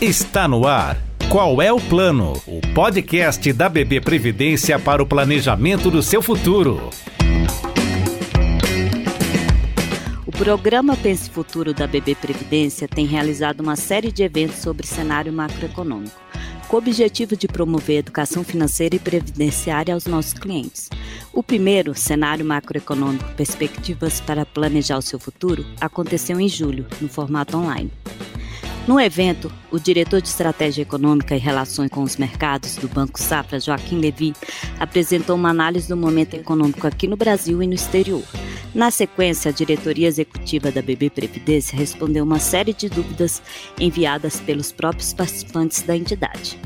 Está no ar. Qual é o plano? O podcast da BB Previdência para o planejamento do seu futuro. O programa Pense Futuro da BB Previdência tem realizado uma série de eventos sobre cenário macroeconômico, com o objetivo de promover educação financeira e previdenciária aos nossos clientes. O primeiro, Cenário Macroeconômico Perspectivas para Planejar o Seu Futuro, aconteceu em julho, no formato online. No evento, o diretor de Estratégia Econômica e Relações com os Mercados do Banco Safra, Joaquim Levi, apresentou uma análise do momento econômico aqui no Brasil e no exterior. Na sequência, a diretoria executiva da BB Previdência respondeu uma série de dúvidas enviadas pelos próprios participantes da entidade.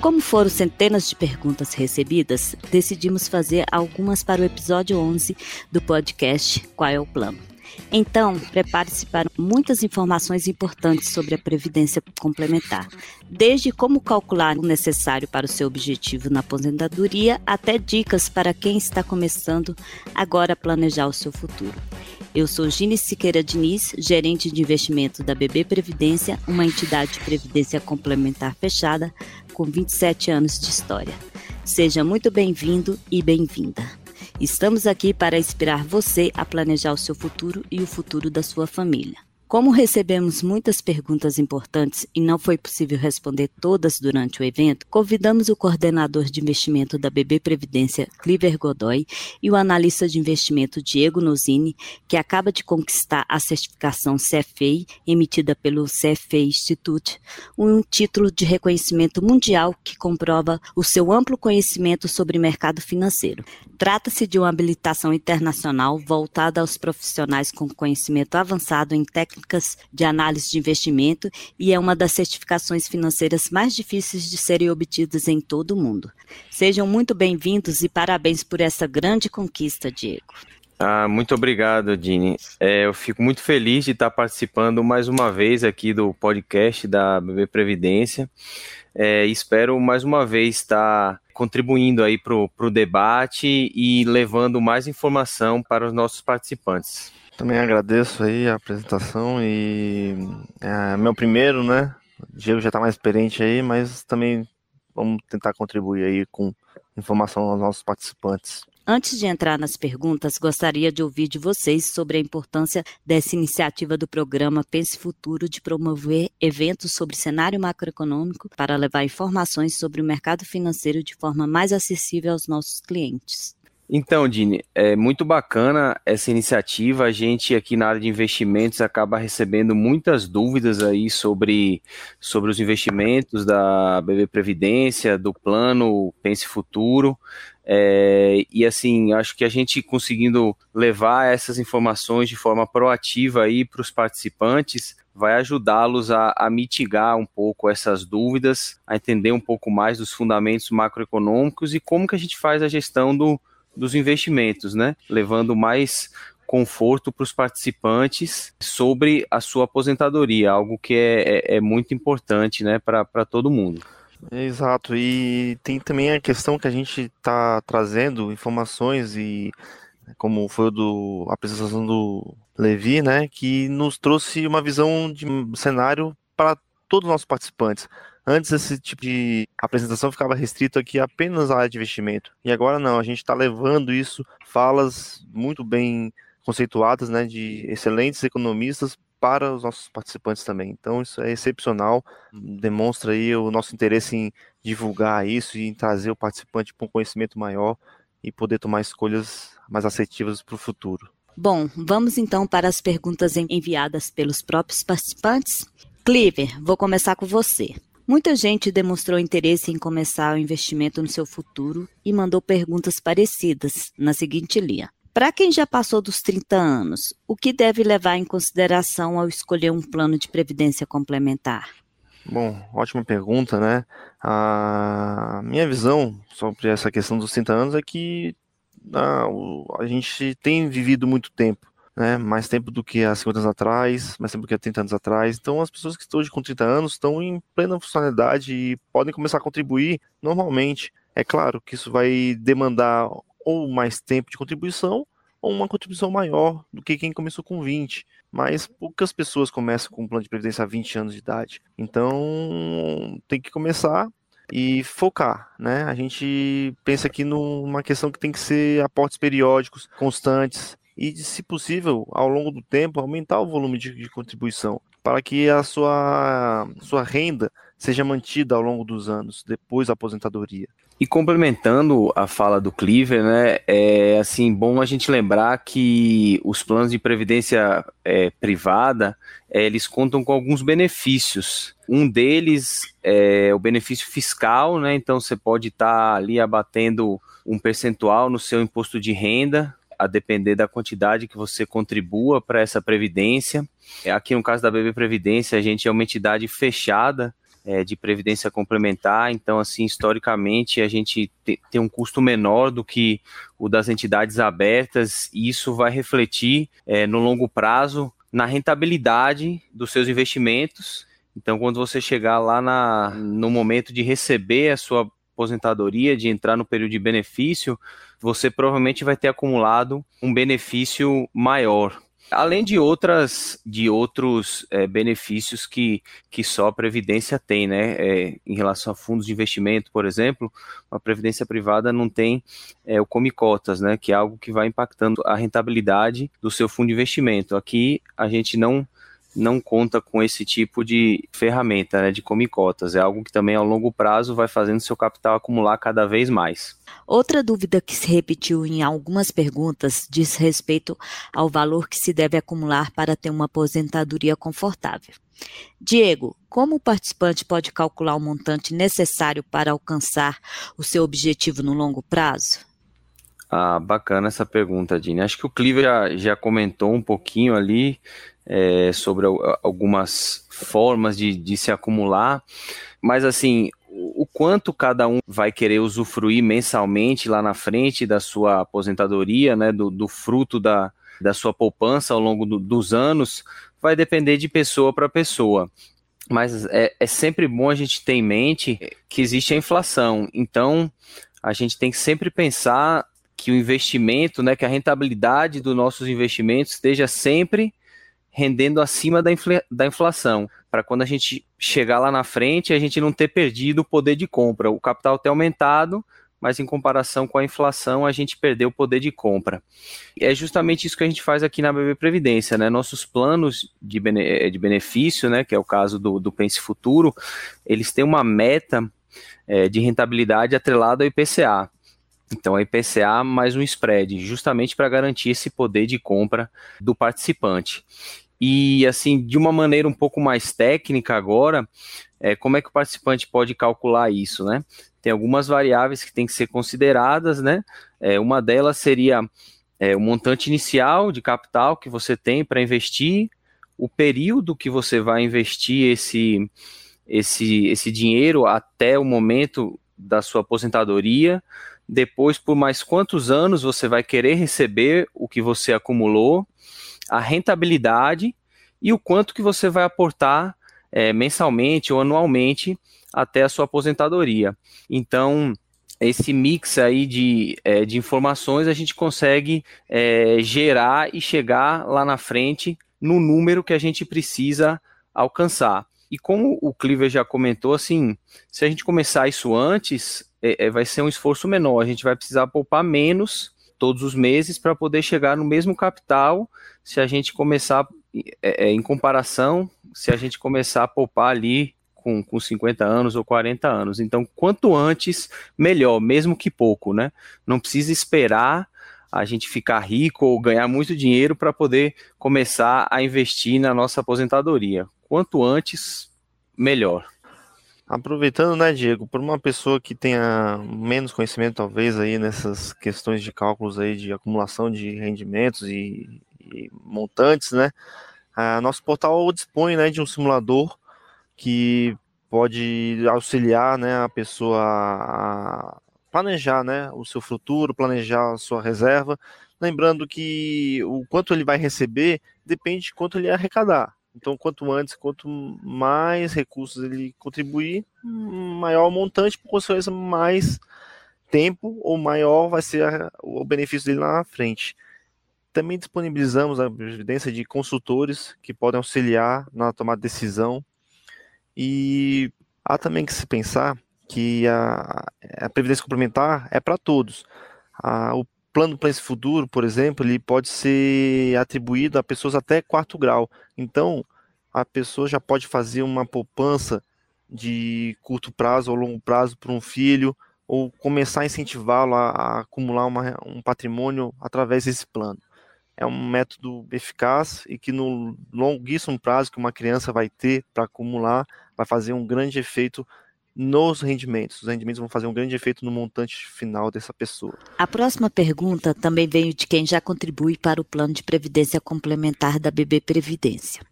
Como foram centenas de perguntas recebidas, decidimos fazer algumas para o episódio 11 do podcast Qual é o Plano? Então, prepare-se para muitas informações importantes sobre a previdência complementar, desde como calcular o necessário para o seu objetivo na aposentadoria até dicas para quem está começando agora a planejar o seu futuro. Eu sou Gine Siqueira Diniz, gerente de investimento da BB Previdência, uma entidade de previdência complementar fechada com 27 anos de história. Seja muito bem-vindo e bem-vinda. Estamos aqui para inspirar você a planejar o seu futuro e o futuro da sua família. Como recebemos muitas perguntas importantes e não foi possível responder todas durante o evento, convidamos o coordenador de investimento da BB Previdência, Cliver Godoy, e o analista de investimento Diego Nozini, que acaba de conquistar a certificação CFA emitida pelo CFA Institute, um título de reconhecimento mundial que comprova o seu amplo conhecimento sobre mercado financeiro. Trata-se de uma habilitação internacional voltada aos profissionais com conhecimento avançado em técnicas técnicas de análise de investimento e é uma das certificações financeiras mais difíceis de serem obtidas em todo o mundo. Sejam muito bem-vindos e parabéns por essa grande conquista, Diego. Ah, muito obrigado, Dini. É, eu fico muito feliz de estar participando mais uma vez aqui do podcast da BB Previdência. É, espero mais uma vez estar contribuindo aí para o debate e levando mais informação para os nossos participantes. Também agradeço aí a apresentação e é meu primeiro, né? O Diego já está mais experiente aí, mas também vamos tentar contribuir aí com informação aos nossos participantes. Antes de entrar nas perguntas, gostaria de ouvir de vocês sobre a importância dessa iniciativa do programa Pense Futuro de promover eventos sobre cenário macroeconômico para levar informações sobre o mercado financeiro de forma mais acessível aos nossos clientes. Então, Dini, é muito bacana essa iniciativa. A gente aqui na área de investimentos acaba recebendo muitas dúvidas aí sobre, sobre os investimentos da BB Previdência, do plano Pense Futuro. É, e assim, acho que a gente conseguindo levar essas informações de forma proativa aí para os participantes vai ajudá-los a, a, mitigar um pouco essas dúvidas, a entender um pouco mais dos fundamentos macroeconômicos e como que a gente faz a gestão do, dos investimentos, né? Levando mais conforto para os participantes sobre a sua aposentadoria, algo que é, é, é muito importante né, para todo mundo. Exato, e tem também a questão que a gente está trazendo informações e como foi do, a apresentação do Levi, né, que nos trouxe uma visão de cenário para todos os nossos participantes. Antes esse tipo de apresentação ficava restrito aqui apenas à área de investimento. E agora não, a gente está levando isso, falas muito bem conceituadas, né, de excelentes economistas para os nossos participantes também. Então isso é excepcional, demonstra aí o nosso interesse em divulgar isso e em trazer o participante para um conhecimento maior e poder tomar escolhas mais assertivas para o futuro. Bom, vamos então para as perguntas enviadas pelos próprios participantes. Cleaver, vou começar com você. Muita gente demonstrou interesse em começar o investimento no seu futuro e mandou perguntas parecidas, na seguinte linha. Para quem já passou dos 30 anos, o que deve levar em consideração ao escolher um plano de previdência complementar? Bom, ótima pergunta, né? A minha visão sobre essa questão dos 30 anos é que a, ah, a gente tem vivido muito tempo né, mais tempo do que há 50 anos atrás, mais tempo do que há 30 anos atrás. Então, as pessoas que estão hoje com 30 anos estão em plena funcionalidade e podem começar a contribuir normalmente. É claro que isso vai demandar ou mais tempo de contribuição ou uma contribuição maior do que quem começou com 20. mas poucas pessoas começam com um plano de previdência há 20 anos de idade. Então, tem que começar e focar, né? A gente pensa aqui numa questão que tem que ser aportes periódicos, constantes e, se possível, ao longo do tempo, aumentar o volume de, de contribuição para que a sua, sua renda seja mantida ao longo dos anos, depois da aposentadoria. E complementando a fala do Cleaver, né, é assim bom a gente lembrar que os planos de previdência é, privada é, eles contam com alguns benefícios. Um deles é o benefício fiscal, né? Então você pode estar tá ali abatendo um percentual no seu imposto de renda, a depender da quantidade que você contribua para essa previdência. Aqui no caso da BB Previdência, a gente é uma entidade fechada é, de previdência complementar, então, assim, historicamente, a gente te, tem um custo menor do que o das entidades abertas, e isso vai refletir é, no longo prazo na rentabilidade dos seus investimentos. Então, quando você chegar lá na, no momento de receber a sua aposentadoria, de entrar no período de benefício, você provavelmente vai ter acumulado um benefício maior. Além de outras, de outros é, benefícios que, que só a Previdência tem, né? É, em relação a fundos de investimento, por exemplo, a Previdência privada não tem é, o Come Cotas, né? Que é algo que vai impactando a rentabilidade do seu fundo de investimento. Aqui a gente não não conta com esse tipo de ferramenta, né, de comicotas. É algo que também ao longo prazo vai fazendo seu capital acumular cada vez mais. Outra dúvida que se repetiu em algumas perguntas diz respeito ao valor que se deve acumular para ter uma aposentadoria confortável. Diego, como o participante pode calcular o montante necessário para alcançar o seu objetivo no longo prazo? Ah, bacana essa pergunta, Dini. Acho que o Clive já, já comentou um pouquinho ali é, sobre algumas formas de, de se acumular, mas assim, o quanto cada um vai querer usufruir mensalmente lá na frente da sua aposentadoria, né, do, do fruto da, da sua poupança ao longo do, dos anos, vai depender de pessoa para pessoa. Mas é, é sempre bom a gente ter em mente que existe a inflação. Então, a gente tem que sempre pensar que o investimento, né, que a rentabilidade dos nossos investimentos esteja sempre rendendo acima da, infla da inflação, para quando a gente chegar lá na frente, a gente não ter perdido o poder de compra, o capital ter aumentado, mas em comparação com a inflação, a gente perdeu o poder de compra. E é justamente isso que a gente faz aqui na BB Previdência, né? Nossos planos de, bene eh, de benefício, né, que é o caso do, do Pense Futuro, eles têm uma meta é, de rentabilidade atrelada ao IPCA. Então, a IPCA mais um spread, justamente para garantir esse poder de compra do participante. E assim, de uma maneira um pouco mais técnica agora, é, como é que o participante pode calcular isso, né? Tem algumas variáveis que têm que ser consideradas, né? É, uma delas seria é, o montante inicial de capital que você tem para investir, o período que você vai investir esse, esse, esse dinheiro até o momento da sua aposentadoria, depois por mais quantos anos você vai querer receber o que você acumulou, a rentabilidade e o quanto que você vai aportar é, mensalmente ou anualmente até a sua aposentadoria. Então, esse mix aí de, é, de informações a gente consegue é, gerar e chegar lá na frente no número que a gente precisa alcançar. E como o Cleaver já comentou, assim, se a gente começar isso antes, é, é vai ser um esforço menor. A gente vai precisar poupar menos todos os meses para poder chegar no mesmo capital se a gente começar, é, é, em comparação, se a gente começar a poupar ali com, com 50 anos ou 40 anos. Então, quanto antes, melhor, mesmo que pouco, né? Não precisa esperar a gente ficar rico ou ganhar muito dinheiro para poder começar a investir na nossa aposentadoria. Quanto antes, melhor. Aproveitando, né, Diego, por uma pessoa que tenha menos conhecimento, talvez, aí nessas questões de cálculos aí de acumulação de rendimentos e, e montantes, né, a nosso portal dispõe, né, de um simulador que pode auxiliar, né, a pessoa a planejar, né, o seu futuro, planejar a sua reserva, lembrando que o quanto ele vai receber depende de quanto ele arrecadar. Então, quanto antes, quanto mais recursos ele contribuir, maior o montante, por consequência, mais tempo ou maior vai ser a, o benefício dele lá na frente. também disponibilizamos a Previdência de consultores que podem auxiliar na tomada de decisão. E há também que se pensar que a, a Previdência Complementar é para todos. A, o plano para esse futuro, por exemplo, ele pode ser atribuído a pessoas até quarto grau. Então, a pessoa já pode fazer uma poupança de curto prazo ou longo prazo para um filho, ou começar a incentivá-lo a, a acumular uma, um patrimônio através desse plano. É um método eficaz e que no longuíssimo prazo que uma criança vai ter para acumular, vai fazer um grande efeito nos rendimentos. Os rendimentos vão fazer um grande efeito no montante final dessa pessoa. A próxima pergunta também veio de quem já contribui para o plano de previdência complementar da BB Previdência.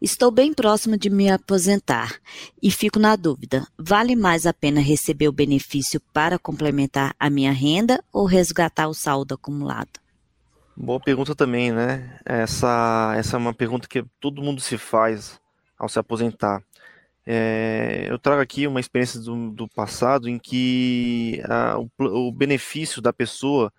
Estou bem próximo de me aposentar e fico na dúvida: vale mais a pena receber o benefício para complementar a minha renda ou resgatar o saldo acumulado? Boa pergunta também, né? Essa, essa é uma pergunta que todo mundo se faz ao se aposentar. É, eu trago aqui uma experiência do, do passado em que a, o, o benefício da pessoa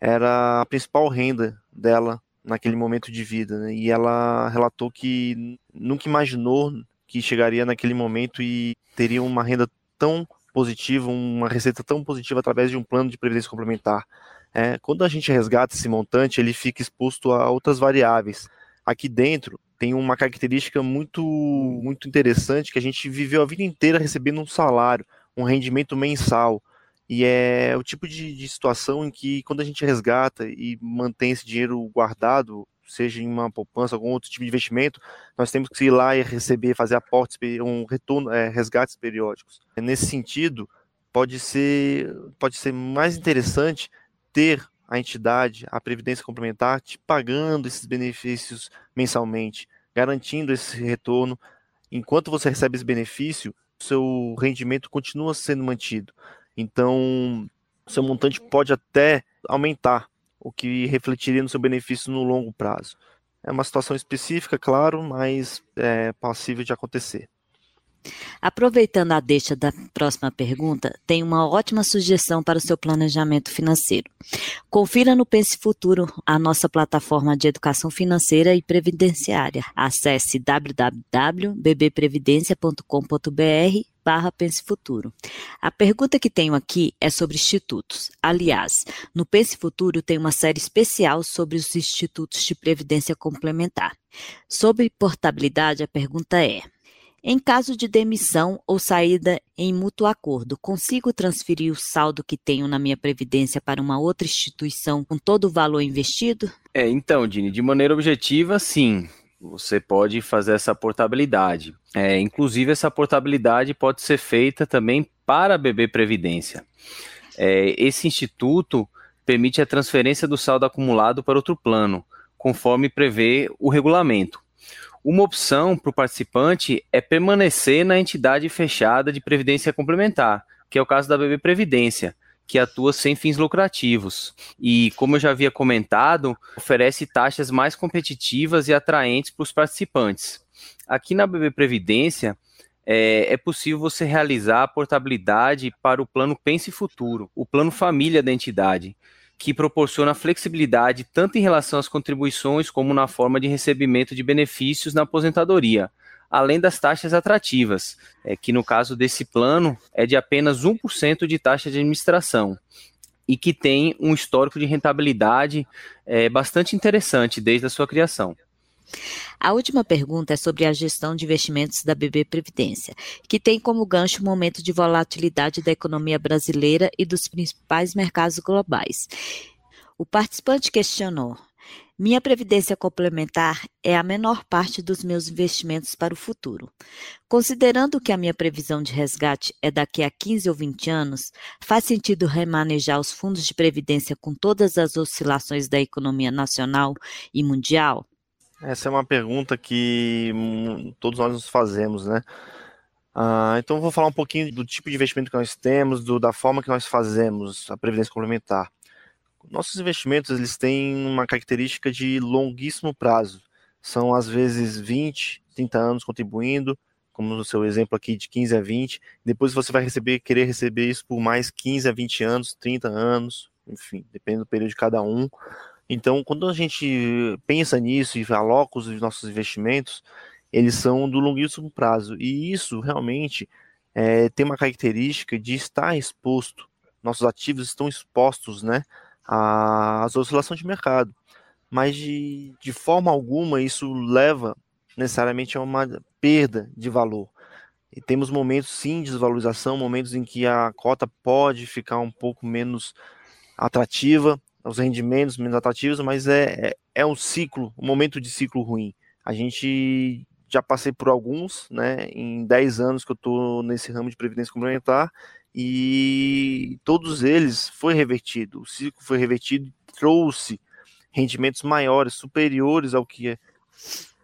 era a principal renda dela naquele momento de vida. Né? E ela relatou que nunca imaginou que chegaria naquele momento e teria uma renda tão positiva, uma receita tão positiva através de um plano de previdência complementar. É, quando a gente resgata esse montante, ele fica exposto a outras variáveis. Aqui dentro tem uma característica muito, muito interessante que a gente viveu a vida inteira recebendo um salário, um rendimento mensal. E é o tipo de, de, situação em que, quando a gente resgata e mantém esse dinheiro guardado, seja em uma poupança, algum outro tipo de investimento, nós temos que ir lá e receber, fazer aportes, um retorno, é, resgates periódicos. Nesse sentido, pode ser, pode ser mais interessante ter a entidade, a Previdência Complementar, te pagando esses benefícios mensalmente, garantindo esse retorno. Enquanto você recebe esse benefício, seu rendimento continua sendo mantido. Então, seu montante pode até aumentar, o que refletiria no seu benefício no longo prazo. É uma situação específica, claro, mas é passível de acontecer. Aproveitando a deixa da próxima pergunta, tem uma ótima sugestão para o seu planejamento financeiro. Confira no Pense Futuro, a nossa plataforma de educação financeira e previdenciária. Acesse www.bbprevidencia.com.br barra Pense Futuro. A pergunta que tenho aqui é sobre institutos. Aliás, no Pense Futuro tem uma série especial sobre os institutos de previdência complementar. Sobre portabilidade, a pergunta é: em caso de demissão ou saída em mútuo acordo, consigo transferir o saldo que tenho na minha previdência para uma outra instituição com todo o valor investido? É, então, Dini, de maneira objetiva, sim. Você pode fazer essa portabilidade. É, inclusive, essa portabilidade pode ser feita também para a BB Previdência. É, esse instituto permite a transferência do saldo acumulado para outro plano, conforme prevê o regulamento. Uma opção para o participante é permanecer na entidade fechada de previdência complementar, que é o caso da BB Previdência, que atua sem fins lucrativos. E, como eu já havia comentado, oferece taxas mais competitivas e atraentes para os participantes. Aqui na BB Previdência, é, é, possível você realizar a portabilidade para o plano Pense Futuro, o plano família da entidade, que proporciona flexibilidade tanto em relação às contribuições como na forma de recebimento de benefícios na aposentadoria, além das taxas atrativas, é, que no caso desse plano é de apenas 1% de taxa de administração e que tem um histórico de rentabilidade é, bastante interessante desde a sua criação. A última pergunta é sobre a gestão de investimentos da BB Previdência, que tem como gancho o momento de volatilidade da economia brasileira e dos principais mercados globais. O participante questionou: minha previdência complementar é a menor parte dos meus investimentos para o futuro. Considerando que a minha previsão de resgate é daqui a 15 ou 20 anos, faz sentido remanejar os fundos de previdência com todas as oscilações da economia nacional e mundial? Essa é uma pergunta que hum, todos nós nos fazemos, né? Ah, então vou falar um pouquinho do tipo de investimento que nós temos, do, da forma que nós fazemos a previdência complementar. Nossos investimentos eles têm uma característica de longuíssimo prazo. São às vezes 20, 30 anos contribuindo, como no seu exemplo aqui de 15 a 20. Depois você vai receber, querer receber isso por mais 15 a 20 anos, 30 anos, enfim, depende do período de cada um. Então, quando a gente pensa nisso e aloca os nossos investimentos, eles são do longuíssimo prazo. E isso realmente é, tem uma característica de estar exposto. Nossos ativos estão expostos né, às oscilações de mercado. Mas de, de forma alguma isso leva necessariamente a uma perda de valor. E temos momentos sim de desvalorização, momentos em que a cota pode ficar um pouco menos atrativa, os rendimentos menos atrativos, mas é, é, é um ciclo, um momento de ciclo ruim. A gente já passei por alguns, né, em 10 anos que eu estou nesse ramo de previdência complementar, e todos eles foi revertido, o ciclo foi revertido, trouxe rendimentos maiores, superiores ao que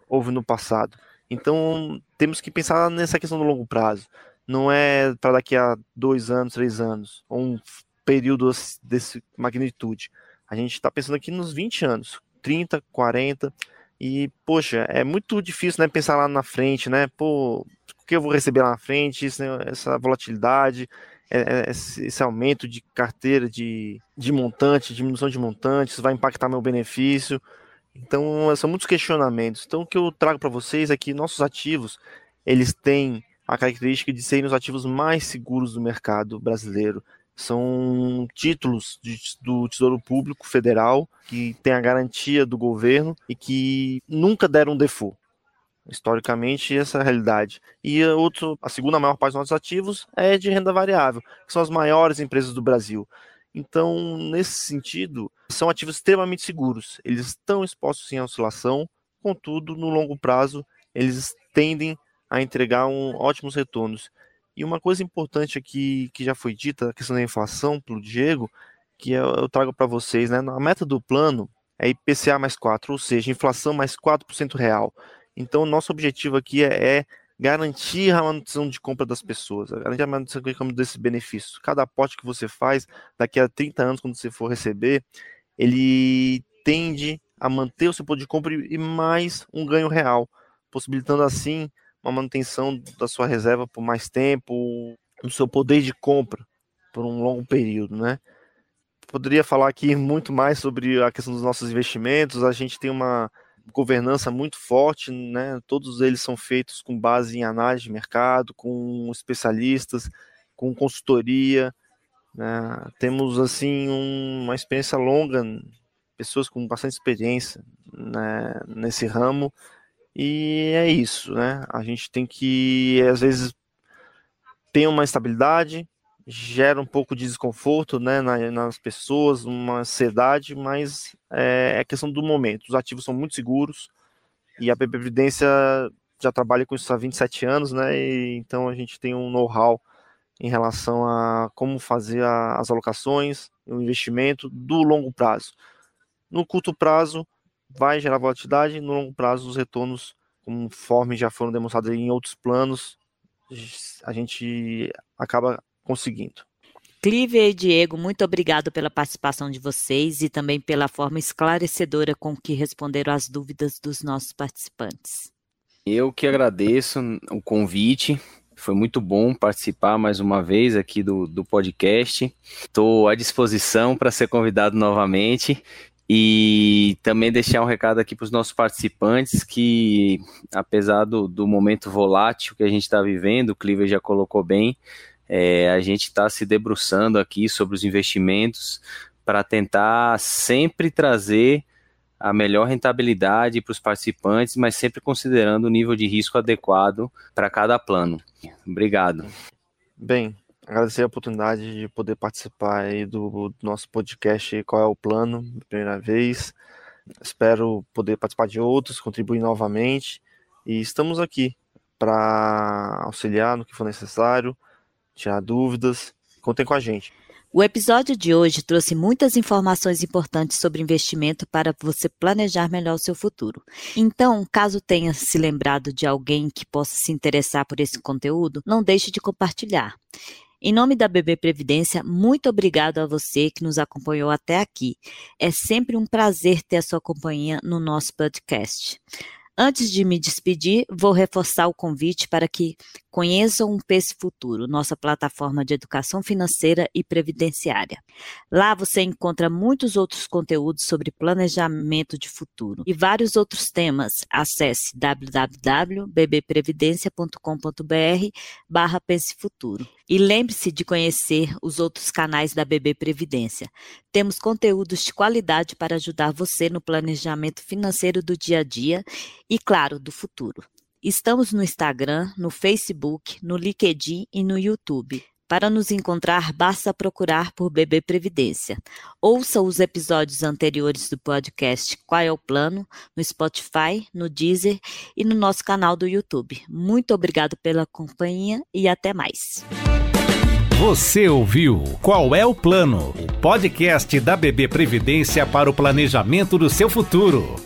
houve no passado. Então, temos que pensar nessa questão do longo prazo. Não é para daqui a dois anos, três anos, ou um período desse magnitude. A gente está pensando aqui nos 20 anos, 30, 40, e, poxa, é muito difícil né, pensar lá na frente, né? Pô, o que eu vou receber lá na frente, isso, né, essa volatilidade, é, é, esse aumento de carteira de, de montante, diminuição de montantes, vai impactar meu benefício. Então, são muitos questionamentos. Então, o que eu trago para vocês é que nossos ativos, eles têm a característica de serem os ativos mais seguros do mercado brasileiro. São títulos de, do Tesouro Público Federal que tem a garantia do governo e que nunca deram default. Historicamente, essa é a realidade. E a, outro, a segunda maior parte dos nossos ativos é de renda variável, que são as maiores empresas do Brasil. Então, nesse sentido, são ativos extremamente seguros. Eles estão expostos à oscilação, contudo, no longo prazo, eles tendem a entregar um, ótimos retornos. E uma coisa importante aqui que já foi dita, a questão da inflação pelo Diego, que eu, eu trago para vocês, né? A meta do plano é IPCA mais 4, ou seja, inflação mais 4% real. Então, nosso objetivo aqui é, é garantir a manutenção de compra das pessoas, garantir a manutenção de compra desse benefício. Cada aporte que você faz, daqui a 30 anos, quando você for receber, ele tende a manter o seu poder de compra e mais um ganho real, possibilitando assim uma manutenção da sua reserva por mais tempo, do seu poder de compra por um longo período, né? Poderia falar aqui muito mais sobre a questão dos nossos investimentos. A gente tem uma governança muito forte, né? Todos eles são feitos com base em análise de mercado, com especialistas, com consultoria. Né? Temos assim um, uma experiência longa, pessoas com bastante experiência né? nesse ramo. E é isso, né? A gente tem que às vezes ter uma estabilidade, gera um pouco de desconforto né, nas pessoas, uma ansiedade, mas é, é questão do momento. Os ativos são muito seguros e a BB Previdência já trabalha com isso há 27 anos, né? E, então a gente tem um know-how em relação a como fazer a, as alocações, o investimento do longo prazo. No curto prazo vai gerar volatilidade, no longo prazo os retornos, conforme já foram demonstrados em outros planos, a gente acaba conseguindo. Clive e Diego, muito obrigado pela participação de vocês e também pela forma esclarecedora com que responderam às dúvidas dos nossos participantes. Eu que agradeço o convite. Foi muito bom participar mais uma vez aqui do, do podcast. Estou à disposição para ser convidado novamente e também deixar um recado aqui para os nossos participantes que, apesar do, do momento volátil que a gente está vivendo, o Clive já colocou bem, é, a gente está se debruçando aqui sobre os investimentos para tentar sempre trazer a melhor rentabilidade para os participantes, mas sempre considerando o nível de risco adequado para cada plano. Obrigado. Bem, agradecer a oportunidade de poder participar aí do, do nosso podcast Qual é o Plano, primeira vez. Espero poder participar de outros, contribuir novamente. E estamos aqui para auxiliar no que for necessário tirar dúvidas. Contem com a gente. O episódio de hoje trouxe muitas informações importantes sobre investimento para você planejar melhor o seu futuro. Então, caso tenha se lembrado de alguém que possa se interessar por esse conteúdo, não deixe de compartilhar. Em nome da BB Previdência, muito obrigado a você que nos acompanhou até aqui. É sempre um prazer ter a sua companhia no nosso podcast. Antes de me despedir, vou reforçar o convite para que Conheçam o PES Futuro, nossa plataforma de educação financeira e previdenciária. Lá você encontra muitos outros conteúdos sobre planejamento de futuro e vários outros temas. Acesse www.bbprevidencia.com.br barra Pense Futuro. E lembre-se de conhecer os outros canais da BB Previdência. Temos conteúdos de qualidade para ajudar você no planejamento financeiro do dia a dia e, claro, do futuro. Estamos no Instagram, no Facebook, no LinkedIn e no YouTube. Para nos encontrar, basta procurar por Bebê Previdência. Ouça os episódios anteriores do podcast Qual é o Plano no Spotify, no Deezer e no nosso canal do YouTube. Muito obrigado pela companhia e até mais. Você ouviu Qual é o Plano? O podcast da BB Previdência para o planejamento do seu futuro.